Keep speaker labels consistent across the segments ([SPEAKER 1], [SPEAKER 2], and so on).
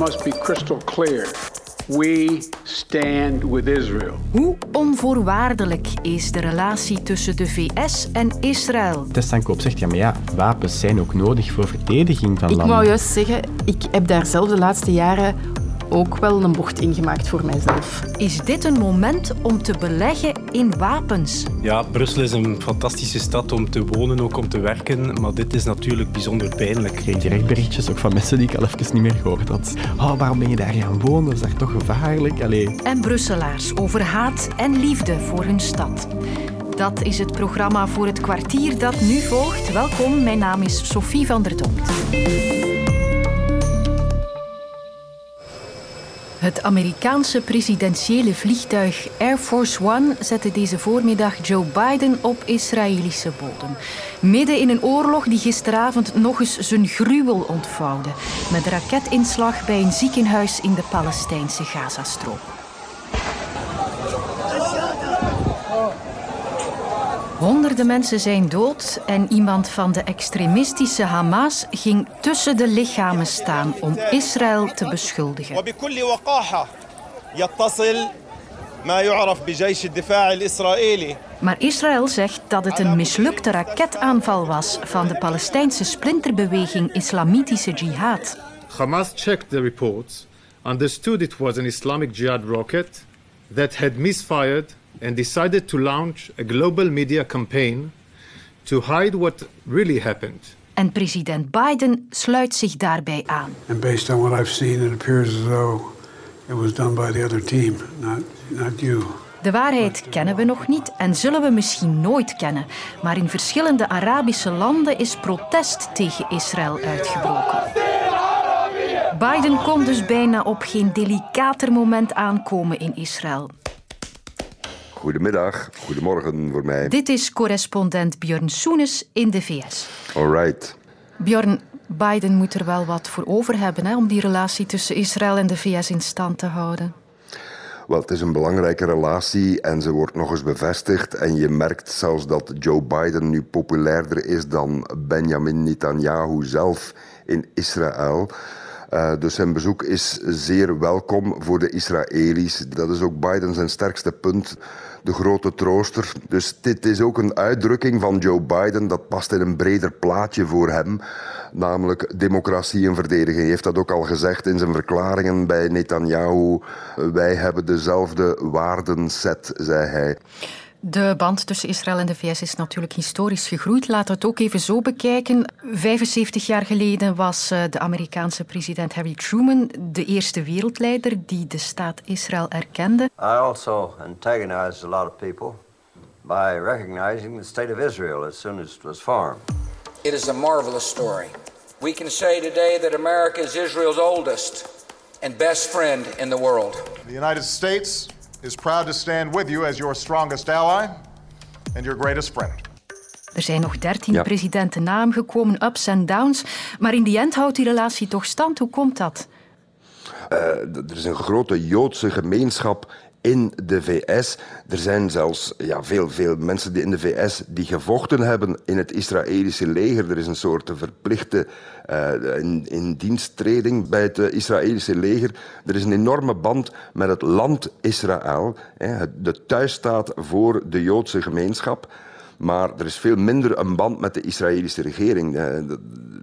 [SPEAKER 1] must be crystal clear. We stand with Israel.
[SPEAKER 2] Hoe onvoorwaardelijk is de relatie tussen de VS en Israël?
[SPEAKER 3] Testankoop zegt, ja, maar ja, wapens zijn ook nodig voor verdediging van
[SPEAKER 4] Ik
[SPEAKER 3] landen.
[SPEAKER 4] wou juist zeggen, ik heb daar zelf de laatste jaren ook wel een bocht ingemaakt voor mijzelf.
[SPEAKER 2] Is dit een moment om te beleggen in wapens?
[SPEAKER 5] Ja, Brussel is een fantastische stad om te wonen, ook om te werken. Maar dit is natuurlijk bijzonder pijnlijk.
[SPEAKER 3] Ik kreeg direct berichtjes ook van mensen die ik al even niet meer gehoord had. Oh, waarom ben je daar gaan wonen? Dat is daar toch gevaarlijk? Allee.
[SPEAKER 2] En Brusselaars over haat en liefde voor hun stad. Dat is het programma voor het kwartier dat nu volgt. Welkom, mijn naam is Sophie van der Donkt. Het Amerikaanse presidentiële vliegtuig Air Force One zette deze voormiddag Joe Biden op Israëlische bodem. Midden in een oorlog die gisteravond nog eens zijn gruwel ontvouwde. Met raketinslag bij een ziekenhuis in de Palestijnse Gazastrook. Honderden mensen zijn dood en iemand van de extremistische Hamas ging tussen de lichamen staan om Israël te beschuldigen. Maar Israël zegt dat het een mislukte raketaanval was van de Palestijnse splinterbeweging Islamitische Jihad.
[SPEAKER 6] Hamas checked the reports, understood it was an Islamic Jihad rocket that had misfired and decided to launch a global media campaign to hide what really happened.
[SPEAKER 2] En president Biden sluit zich daarbij aan.
[SPEAKER 1] And based on what I've seen, it appears as though it was done by the other team, not, not you.
[SPEAKER 2] De waarheid kennen we nog niet en zullen we misschien nooit kennen. Maar in verschillende Arabische landen is protest tegen Israël uitgebroken. Biden kon dus bijna op geen delicater moment aankomen in Israël.
[SPEAKER 7] Goedemiddag, goedemorgen voor mij.
[SPEAKER 2] Dit is correspondent Björn Soenes in de VS.
[SPEAKER 7] Alright.
[SPEAKER 2] Björn, Biden moet er wel wat voor over hebben hè, om die relatie tussen Israël en de VS in stand te houden.
[SPEAKER 7] Wel, het is een belangrijke relatie en ze wordt nog eens bevestigd. En je merkt zelfs dat Joe Biden nu populairder is dan Benjamin Netanyahu zelf in Israël. Uh, dus zijn bezoek is zeer welkom voor de Israëli's. Dat is ook Biden zijn sterkste punt. De grote trooster. Dus dit is ook een uitdrukking van Joe Biden. Dat past in een breder plaatje voor hem. Namelijk democratie en verdedigen. Hij heeft dat ook al gezegd in zijn verklaringen bij Netanyahu. Wij hebben dezelfde waardenset, zei hij.
[SPEAKER 2] De band tussen Israël en de VS is natuurlijk historisch gegroeid. Laten we het ook even zo bekijken. 75 jaar geleden was eh, de Amerikaanse president Harry Truman de eerste wereldleider die de staat Israël erkende.
[SPEAKER 8] I also antagonized a lot of people by recognizing the state of Israel as soon as it was formed.
[SPEAKER 9] It is a marvelous story. We can say today that America is Israel's oldest and best friend in the world.
[SPEAKER 10] The United States is proud to stand with you as your strongest ally and your greatest friend.
[SPEAKER 2] Er zijn nog dertien
[SPEAKER 7] Ja.
[SPEAKER 2] presidenten na hem gekomen, ups en downs. Maar in die end houdt die relatie toch stand. Hoe komt dat?
[SPEAKER 7] Uh, er is een grote Joodse gemeenschap in de VS. Er zijn zelfs ja, veel, veel mensen die in de VS die gevochten hebben in het Israëlische leger. Er is een soort verplichte uh, in, in diensttreding bij het uh, Israëlische leger. Er is een enorme band met het land Israël, hè, de thuisstaat voor de Joodse gemeenschap. Maar er is veel minder een band met de Israëlische regering. Uh,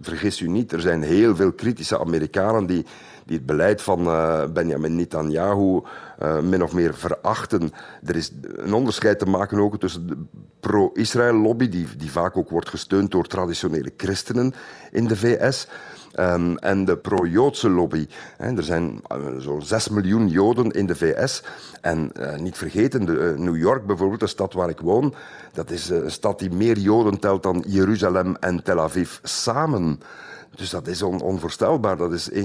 [SPEAKER 7] vergis u niet, er zijn heel veel kritische Amerikanen die, die het beleid van uh, Benjamin Netanyahu uh, min of meer verachten. Er is een onderscheid te maken ook tussen de pro-Israël-lobby, die, die vaak ook wordt gesteund door traditionele christenen in de VS. Um, en de pro-Joodse lobby. Er zijn uh, zo'n 6 miljoen Joden in de VS. En uh, niet vergeten, de, uh, New York bijvoorbeeld, de stad waar ik woon, dat is een stad die meer Joden telt dan Jeruzalem en Tel Aviv samen. Dus dat is on onvoorstelbaar. Dat is 1,6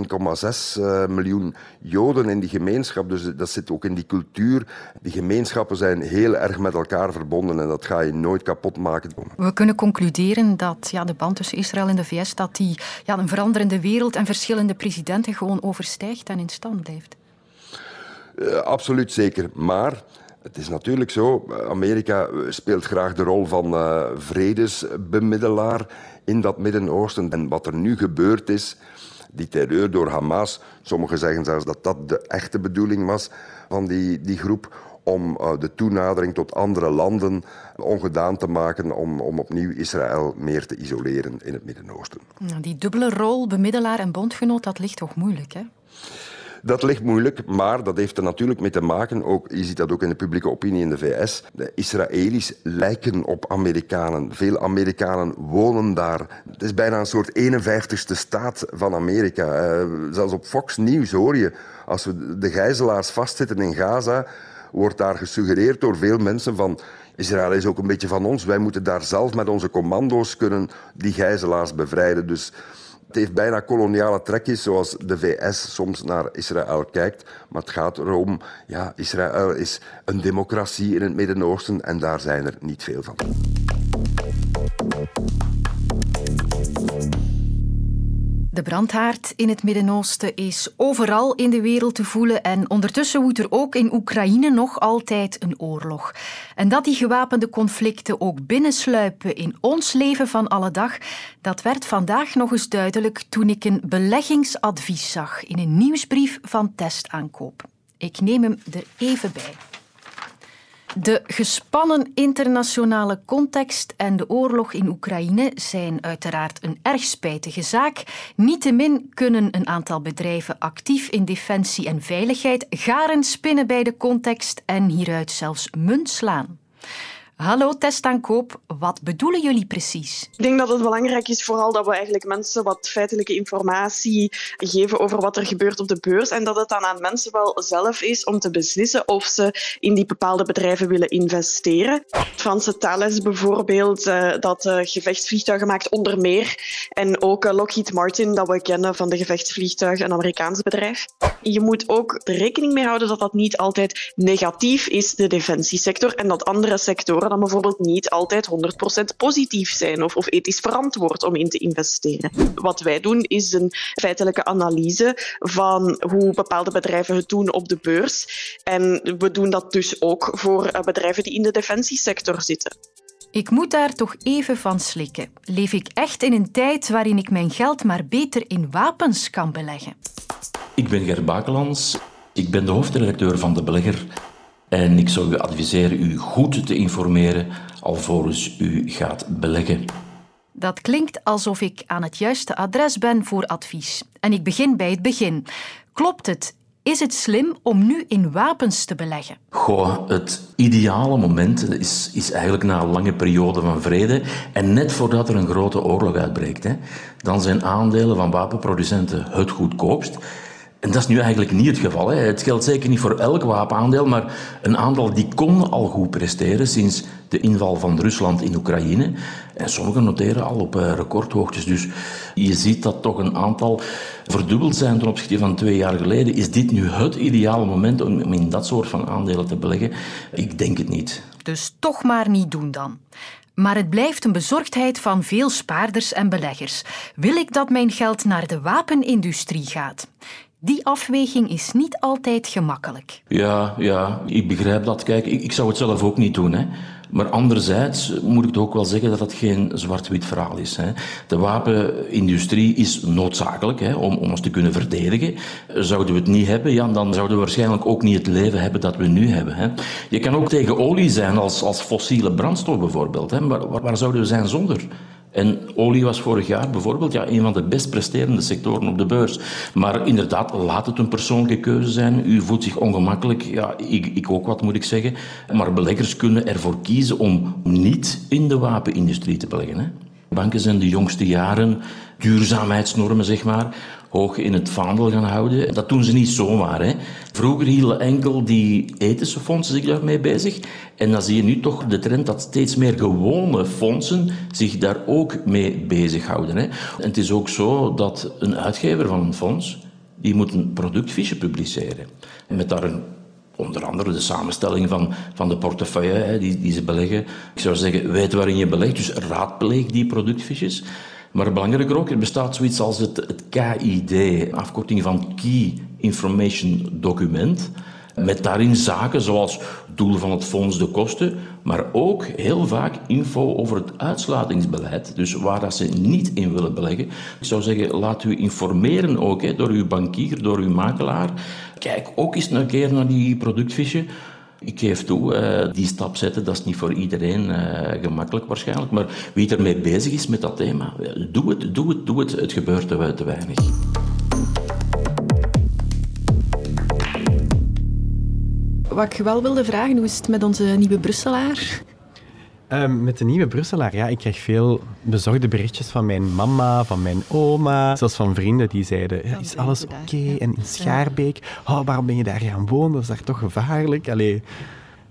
[SPEAKER 7] uh, miljoen Joden in die gemeenschap. Dus dat zit ook in die cultuur. Die gemeenschappen zijn heel erg met elkaar verbonden en dat ga je nooit kapot maken.
[SPEAKER 2] We kunnen concluderen dat ja, de band tussen Israël en de VS dat die, ja, een veranderende wereld en verschillende presidenten gewoon overstijgt en in stand blijft.
[SPEAKER 7] Uh, absoluut zeker. Maar het is natuurlijk zo, Amerika speelt graag de rol van uh, vredesbemiddelaar in dat Midden-Oosten. En wat er nu gebeurd is, Die terreur door Hamas, sommigen zeggen zelfs dat dat de echte bedoeling was van die, die groep, om uh, de toenadering tot andere landen ongedaan te maken, om, om opnieuw Israël meer te isoleren in het Midden-Oosten.
[SPEAKER 2] Die dubbele rol, bemiddelaar en bondgenoot, dat ligt toch moeilijk, hè?
[SPEAKER 7] Dat ligt moeilijk, maar dat heeft er natuurlijk mee te maken, ook, je ziet dat ook in de publieke opinie in de VS, de Israëli's lijken op Amerikanen. Veel Amerikanen wonen daar. Het is bijna een soort 51ste staat van Amerika. Uh, zelfs op Fox News hoor je, als we de gijzelaars vastzitten in Gaza, wordt daar gesuggereerd door veel mensen van Israël is ook een beetje van ons. Wij moeten daar zelf met onze commando's kunnen die gijzelaars bevrijden. Dus het heeft bijna koloniale trekjes, zoals de VS soms naar Israël kijkt. Maar het gaat erom, ja, Israël is een democratie in het Midden-Oosten en daar zijn er niet veel van.
[SPEAKER 2] De brandhaard in het Midden-Oosten is overal in de wereld te voelen en ondertussen woedt er ook in Oekraïne nog altijd een oorlog. En dat die gewapende conflicten ook binnensluipen in ons leven van alle dag, dat werd vandaag nog eens duidelijk toen ik een beleggingsadvies zag in een nieuwsbrief van Testaankoop. Ik neem hem er even bij. De gespannen internationale context en de oorlog in Oekraïne zijn uiteraard een erg spijtige zaak. Niettemin kunnen een aantal bedrijven actief in defensie en veiligheid garen spinnen bij de context en hieruit zelfs munt slaan. Hallo testaankoop, wat bedoelen jullie precies?
[SPEAKER 11] Ik denk dat het belangrijk is vooral dat we eigenlijk mensen wat feitelijke informatie geven over wat er gebeurt op de beurs en dat het dan aan mensen wel zelf is om te beslissen of ze in die bepaalde bedrijven willen investeren. Franse Thales bijvoorbeeld, uh, dat uh, gevechtsvliegtuigen maakt onder meer en ook uh, Lockheed Martin, dat we kennen van de gevechtsvliegtuigen, een Amerikaans bedrijf. Je moet ook rekening mee houden dat dat niet altijd negatief is, de defensiesector, en dat andere sectoren dan bijvoorbeeld niet altijd 100% positief zijn of, of ethisch verantwoord om in te investeren. Wat wij doen is een feitelijke analyse van hoe bepaalde bedrijven het doen op de beurs. En we doen dat dus ook voor bedrijven die in de defensiesector zitten.
[SPEAKER 2] Ik moet daar toch even van slikken. Leef ik echt in een tijd waarin ik mijn geld maar beter in wapens kan beleggen?
[SPEAKER 12] Ik ben Ger Bakelands. Ik ben de hoofdredacteur van De Belegger. En ik zou u adviseren u goed te informeren alvorens u gaat beleggen.
[SPEAKER 2] Dat klinkt alsof ik aan het juiste adres ben voor advies. En ik begin bij het begin. Klopt het? Is het slim om nu in wapens te beleggen?
[SPEAKER 12] Goh, het ideale moment is, is eigenlijk na een lange periode van vrede en net voordat er een grote oorlog uitbreekt. Hè. Dan zijn aandelen van wapenproducenten het goedkoopst. En dat is nu eigenlijk niet het geval. Hè. Het geldt zeker niet voor elk wapenaandeel, maar een aantal die kon al goed presteren sinds de inval van Rusland in Oekraïne. En sommigen noteren al op eh, recordhoogtes. Dus je ziet dat toch een aantal verdubbeld zijn ten opzichte van twee jaar geleden. Is dit nu het ideale moment om in dat soort van aandelen te beleggen? Ik denk het niet.
[SPEAKER 2] Dus toch maar niet doen dan. Maar het blijft een bezorgdheid van veel spaarders en beleggers. Wil ik dat mijn geld naar de wapenindustrie gaat? Die afweging is niet altijd gemakkelijk.
[SPEAKER 12] Ja, ja, ik begrijp dat. Kijk, ik, zou het zelf ook niet doen. Hè. Maar anderzijds moet ik ook wel zeggen dat dat geen zwart-wit verhaal is. Hè. De wapenindustrie is noodzakelijk hè, om, om ons te kunnen verdedigen. Zouden we het niet hebben, ja, dan zouden we waarschijnlijk ook niet het leven hebben dat we nu hebben. Hè. Je kan ook tegen olie zijn als, als fossiele brandstof bijvoorbeeld. Hè. Maar waar zouden we zijn zonder? En olie was vorig jaar bijvoorbeeld ja, een van de best presterende sectoren op de beurs. Maar inderdaad, laat het een persoonlijke keuze zijn. U voelt zich ongemakkelijk. Ja, ik, ik ook wat moet ik zeggen. Maar beleggers kunnen ervoor kiezen om niet in de wapenindustrie te beleggen. Hè. Banken zijn de jongste jaren duurzaamheidsnormen, zeg maar, hoog in het vaandel gaan houden. Dat doen ze niet zomaar. Hè. Vroeger hielden enkel die ethische fondsen zich daarmee bezig. En dan zie je nu toch de trend dat steeds meer gewone fondsen zich daar ook mee bezighouden. Hè. En het is ook zo dat een uitgever van een fonds, die moet een productfiche publiceren. En met daar een onder andere de samenstelling van, van de portefeuille hè, die, die ze beleggen. Ik zou zeggen, weet waarin je belegt, dus raadpleeg die productfiches. Maar belangrijker ook, er bestaat zoiets als het, KID, afkorting van Key Information Document. Met daarin zaken zoals doel van het fonds de kosten, maar ook heel vaak info over het uitsluitingsbeleid. Dus waar dat ze niet in willen beleggen. Ik zou zeggen, laat u informeren ook hè, door uw bankier, door uw makelaar. Kijk ook eens een keer naar die productfiche. Ik geef toe, uh, die stap zetten, dat is niet voor iedereen uh, gemakkelijk waarschijnlijk. Maar wie ermee bezig is met dat thema, doe het, doe het, doe het. Het gebeurt te, te weinig.
[SPEAKER 4] Wat ik wel wilde vragen, hoe is het met onze nieuwe Brusselaar?
[SPEAKER 3] Um, met de nieuwe Brusselaar, ja, ik krijg veel bezorgde berichtjes van mijn mama, van mijn oma, zelfs van vrienden die zeiden, ja, is alles oké? Okay? En in Schaarbeek, oh, waarom ben je daar gaan wonen? Dat is daar toch gevaarlijk? Allee,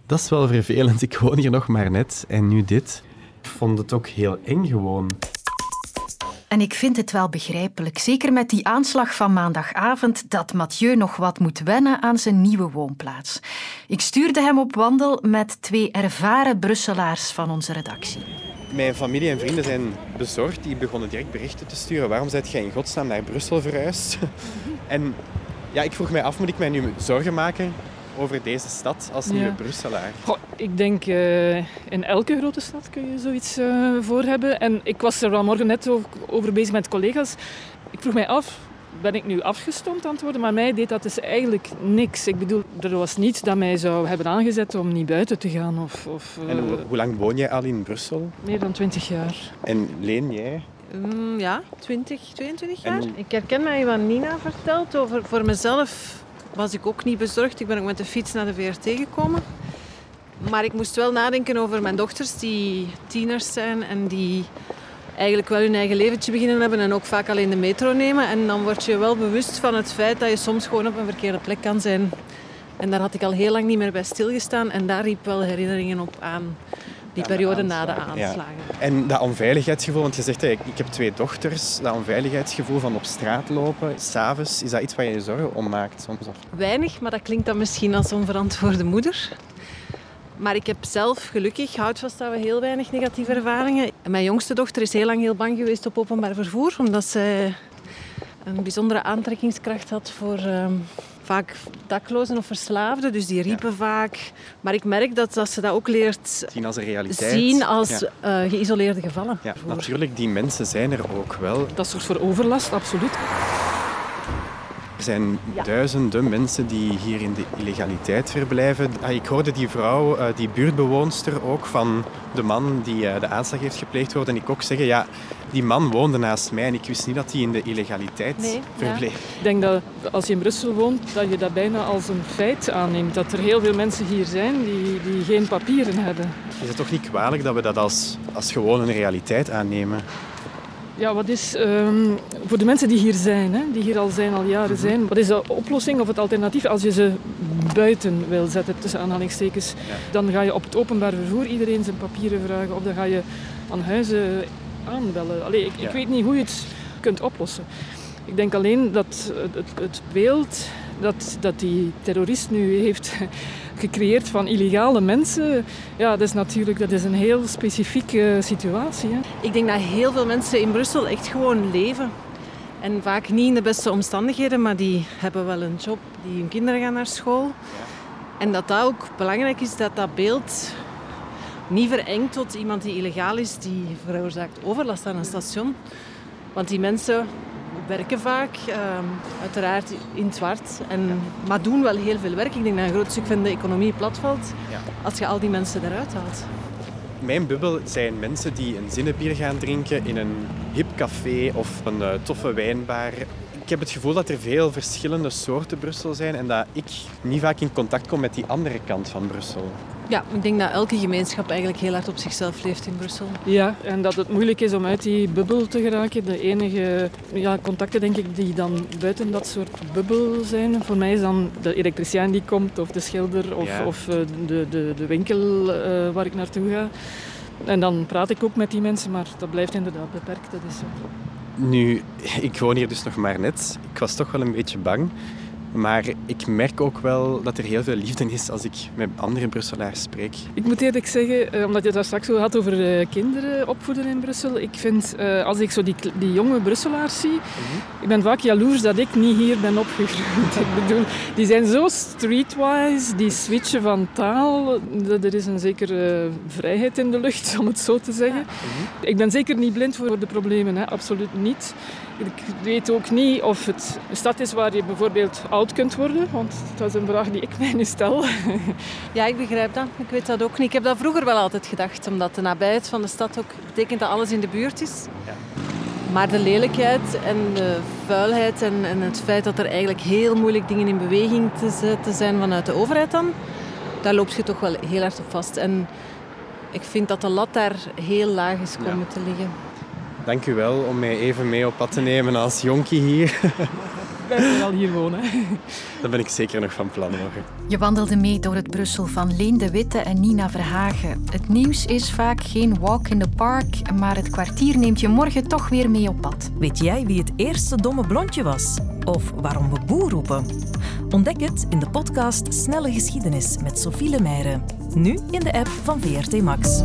[SPEAKER 3] dat is wel vervelend. Ik woon hier nog maar net en nu dit. Ik vond het ook heel eng gewoon.
[SPEAKER 2] En ik vind het wel begrijpelijk, zeker met die aanslag van maandagavond, dat Mathieu nog wat moet wennen aan zijn nieuwe woonplaats. Ik stuurde hem op wandel met twee ervaren Brusselaars van onze redactie.
[SPEAKER 13] Mijn familie en vrienden zijn bezorgd. Die begonnen direct berichten te sturen. Waarom zijt jij in godsnaam naar Brussel verhuisd? en ja, ik vroeg mij af, moet ik mij nu zorgen maken over deze stad als nieuwe ja. Brusselaar?
[SPEAKER 14] Goh, ik denk uh, in elke grote stad kun je zoiets uh, voor hebben. En ik was er vanmorgen net over bezig met collega's. Ik vroeg mij af, ben ik nu afgestompt aan het worden? Maar mij deed dat dus eigenlijk niks. Ik bedoel, er was niets dat mij zou hebben aangezet om niet buiten te gaan. Of, of,
[SPEAKER 13] uh... En hoe, hoe, lang woon jij al in Brussel?
[SPEAKER 14] Meer dan twintig jaar.
[SPEAKER 13] En Leen, jij?
[SPEAKER 15] Mm, ja, 20, 22 jaar. Hoe... Ik herken mij wat Nina vertelt over voor mezelf was ik ook niet bezorgd. Ik ben ook met de fiets naar de VRT gekomen. Maar ik moest wel nadenken over mijn dochters die tieners zijn en die eigenlijk wel hun eigen leventje beginnen hebben en ook vaak alleen de metro nemen. En dan word je wel bewust van het feit dat je soms gewoon op een verkeerde plek kan zijn. En daar had ik al heel lang niet meer bij stilgestaan en daar riep wel herinneringen op aan die periode na de aanslagen.
[SPEAKER 13] En dat onveiligheidsgevoel, want je zegt ik heb twee dochters, dat onveiligheidsgevoel van op straat lopen, s'avonds, is dat iets waar je je zorgen om maakt soms? Of?
[SPEAKER 15] Weinig, maar dat klinkt dan misschien als onverantwoorde moeder. Maar ik heb zelf gelukkig, houd vast dat we heel weinig negatieve ervaringen. En mijn jongste dochter is heel lang heel bang geweest op openbaar vervoer, omdat zij een bijzondere aantrekkingskracht had voor ehm, vaak daklozen of verslaafden, dus die riepen vaak. Maar ik merk dat, dat ze dat ook leert
[SPEAKER 13] zien als een realiteit.
[SPEAKER 15] Zien als uh, geïsoleerde gevallen.
[SPEAKER 13] Ja, natuurlijk, die mensen zijn er ook wel.
[SPEAKER 14] Dat zorgt voor overlast, absoluut.
[SPEAKER 13] Er zijn duizenden mensen die hier in de illegaliteit verblijven. Ah, ik hoorde die vrouw, eh, die buurtbewoonster ook, van de man die eh, de aanslag heeft gepleegd, hoorde ik ook zeggen, ja, die man woonde naast mij en ik wist niet dat hij in de illegaliteit nee, verbleef.
[SPEAKER 14] Ik denk dat als je in Brussel woont, dat je dat bijna als een feit aanneemt. Dat er heel veel mensen hier zijn die, die geen papieren hebben.
[SPEAKER 13] Is het toch niet kwalijk dat we dat als, als gewoon een realiteit aannemen?
[SPEAKER 14] Ja, wat is um, voor de mensen die hier zijn, hè, die hier al zijn, al jaren zijn, wat is de oplossing of het alternatief als je ze buiten wil zetten, tussen aanhalingstekens? Ja. Dan ga je op het openbaar vervoer iedereen zijn papieren vragen of dan ga je aan huizen aanbellen. Allee, ik, ja. ik weet niet hoe je het kunt oplossen. Ik denk alleen dat het, het beeld dat, dat die terrorist nu heeft gecreëerd van illegale mensen, ja, dat is natuurlijk dat is een heel specifieke situatie. Hè.
[SPEAKER 15] Ik denk dat heel veel mensen in Brussel echt gewoon leven. En vaak niet in de beste omstandigheden, maar die hebben wel een job, die hun kinderen gaan naar school. En dat dat ook belangrijk is dat dat beeld niet verengt tot iemand die illegaal is, die veroorzaakt overlast aan een station. Want die mensen werken vaak, uh, uiteraard in het zwart, en, maar doen wel heel veel werk. Ik denk dat een groot stuk van de economie platvalt ja. als je al die mensen eruit haalt.
[SPEAKER 13] Mijn bubbel zijn mensen die een zinnenbier gaan drinken in een hip café of een uh, toffe wijnbar ik heb het gevoel dat er veel verschillende soorten Brussel zijn en dat ik niet vaak in contact kom met die andere kant van Brussel.
[SPEAKER 15] Ja, ik denk dat elke gemeenschap eigenlijk heel hard op zichzelf leeft in Brussel.
[SPEAKER 14] Ja, en dat het moeilijk is om uit die bubbel te geraken. De enige ja, contacten denk ik die dan buiten dat soort bubbel zijn, voor mij is dan de elektricien die komt of de schilder of, ja. of uh, de, de, de winkel uh, waar ik naartoe ga. En dan praat ik ook met die mensen, maar dat blijft inderdaad beperkt. Dat is zo.
[SPEAKER 13] Nu, ik woon hier dus nog maar net. Ik was toch wel een beetje bang. Maar ik merk ook wel dat er heel veel liefde is als ik met andere Brusselaars spreek.
[SPEAKER 14] Ik moet eerlijk zeggen, eh, omdat je daar straks zo had over eh, kinderen opvoeden in Brussel. Ik vind, eh, als ik zo die, die jonge Brusselaars zie, ik ben vaak jaloers dat ik niet hier ben opgegroeid. ik bedoel, die zijn zo streetwise, die switchen van taal. Er is een zekere vrijheid in de lucht, om het zo te zeggen. Ik ben zeker niet blind voor de problemen, hè. absoluut niet. Ik weet ook niet of het een stad is waar je bijvoorbeeld oud kunt worden, want dat is een vraag die ik mij nu stel.
[SPEAKER 15] Ja, ik begrijp dat. Ik weet dat ook niet. Ik heb dat vroeger wel altijd gedacht, omdat de nabijheid van de stad ook betekent dat alles in de buurt is.
[SPEAKER 13] Ja.
[SPEAKER 15] Maar de lelijkheid en de vuilheid en, en, het feit dat er eigenlijk heel moeilijk dingen in beweging te zetten zijn vanuit de overheid dan, daar loop je toch wel heel hard op vast. En ik vind dat de lat daar heel laag is komen ja. te liggen.
[SPEAKER 13] Dank u wel om mij even mee op pad te nemen als jonkie hier.
[SPEAKER 14] Blijf wel hier wonen.
[SPEAKER 13] Dat ben ik zeker nog van plan morgen.
[SPEAKER 2] Je wandelde mee door het Brussel van Leen de Witte en Nina Verhagen. Het nieuws is vaak geen walk in the park, maar het kwartier neemt je morgen toch weer mee op pad.
[SPEAKER 16] Weet jij wie het eerste domme blondje was? Of waarom we boer roepen? Ontdek het in de podcast Snelle Geschiedenis met Sophie Lemeyre. Nu in de app van VRT Max.